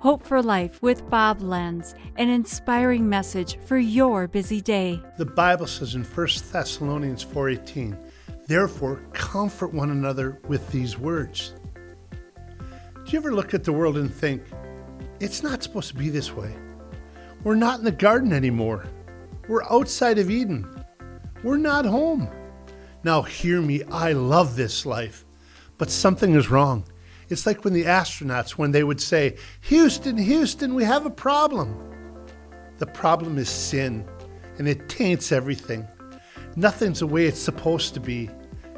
Hope for Life with Bob Lenz, an inspiring message for your busy day. The Bible says in 1 Thessalonians 4:18, "Therefore comfort one another with these words." Do you ever look at the world and think, it's not supposed to be this way? We're not in the garden anymore. We're outside of Eden. We're not home. Now, hear me, I love this life, but something is wrong. It's like when the astronauts, when they would say, Houston, Houston, we have a problem. The problem is sin, and it taints everything. Nothing's the way it's supposed to be.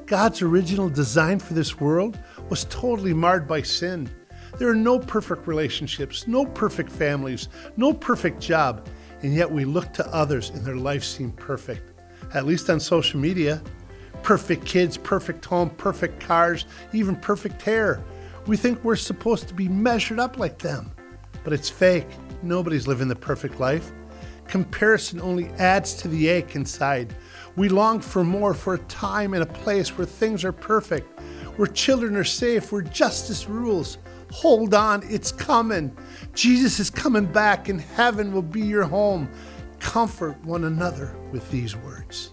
God's original design for this world was totally marred by sin. There are no perfect relationships, no perfect families, no perfect job, and yet we look to others and their lives seem perfect, at least on social media. Perfect kids, perfect home, perfect cars, even perfect hair. We think we're supposed to be measured up like them, but it's fake. Nobody's living the perfect life. Comparison only adds to the ache inside. We long for more, for a time and a place where things are perfect, where children are safe, where justice rules. Hold on, it's coming. Jesus is coming back, and heaven will be your home. Comfort one another with these words.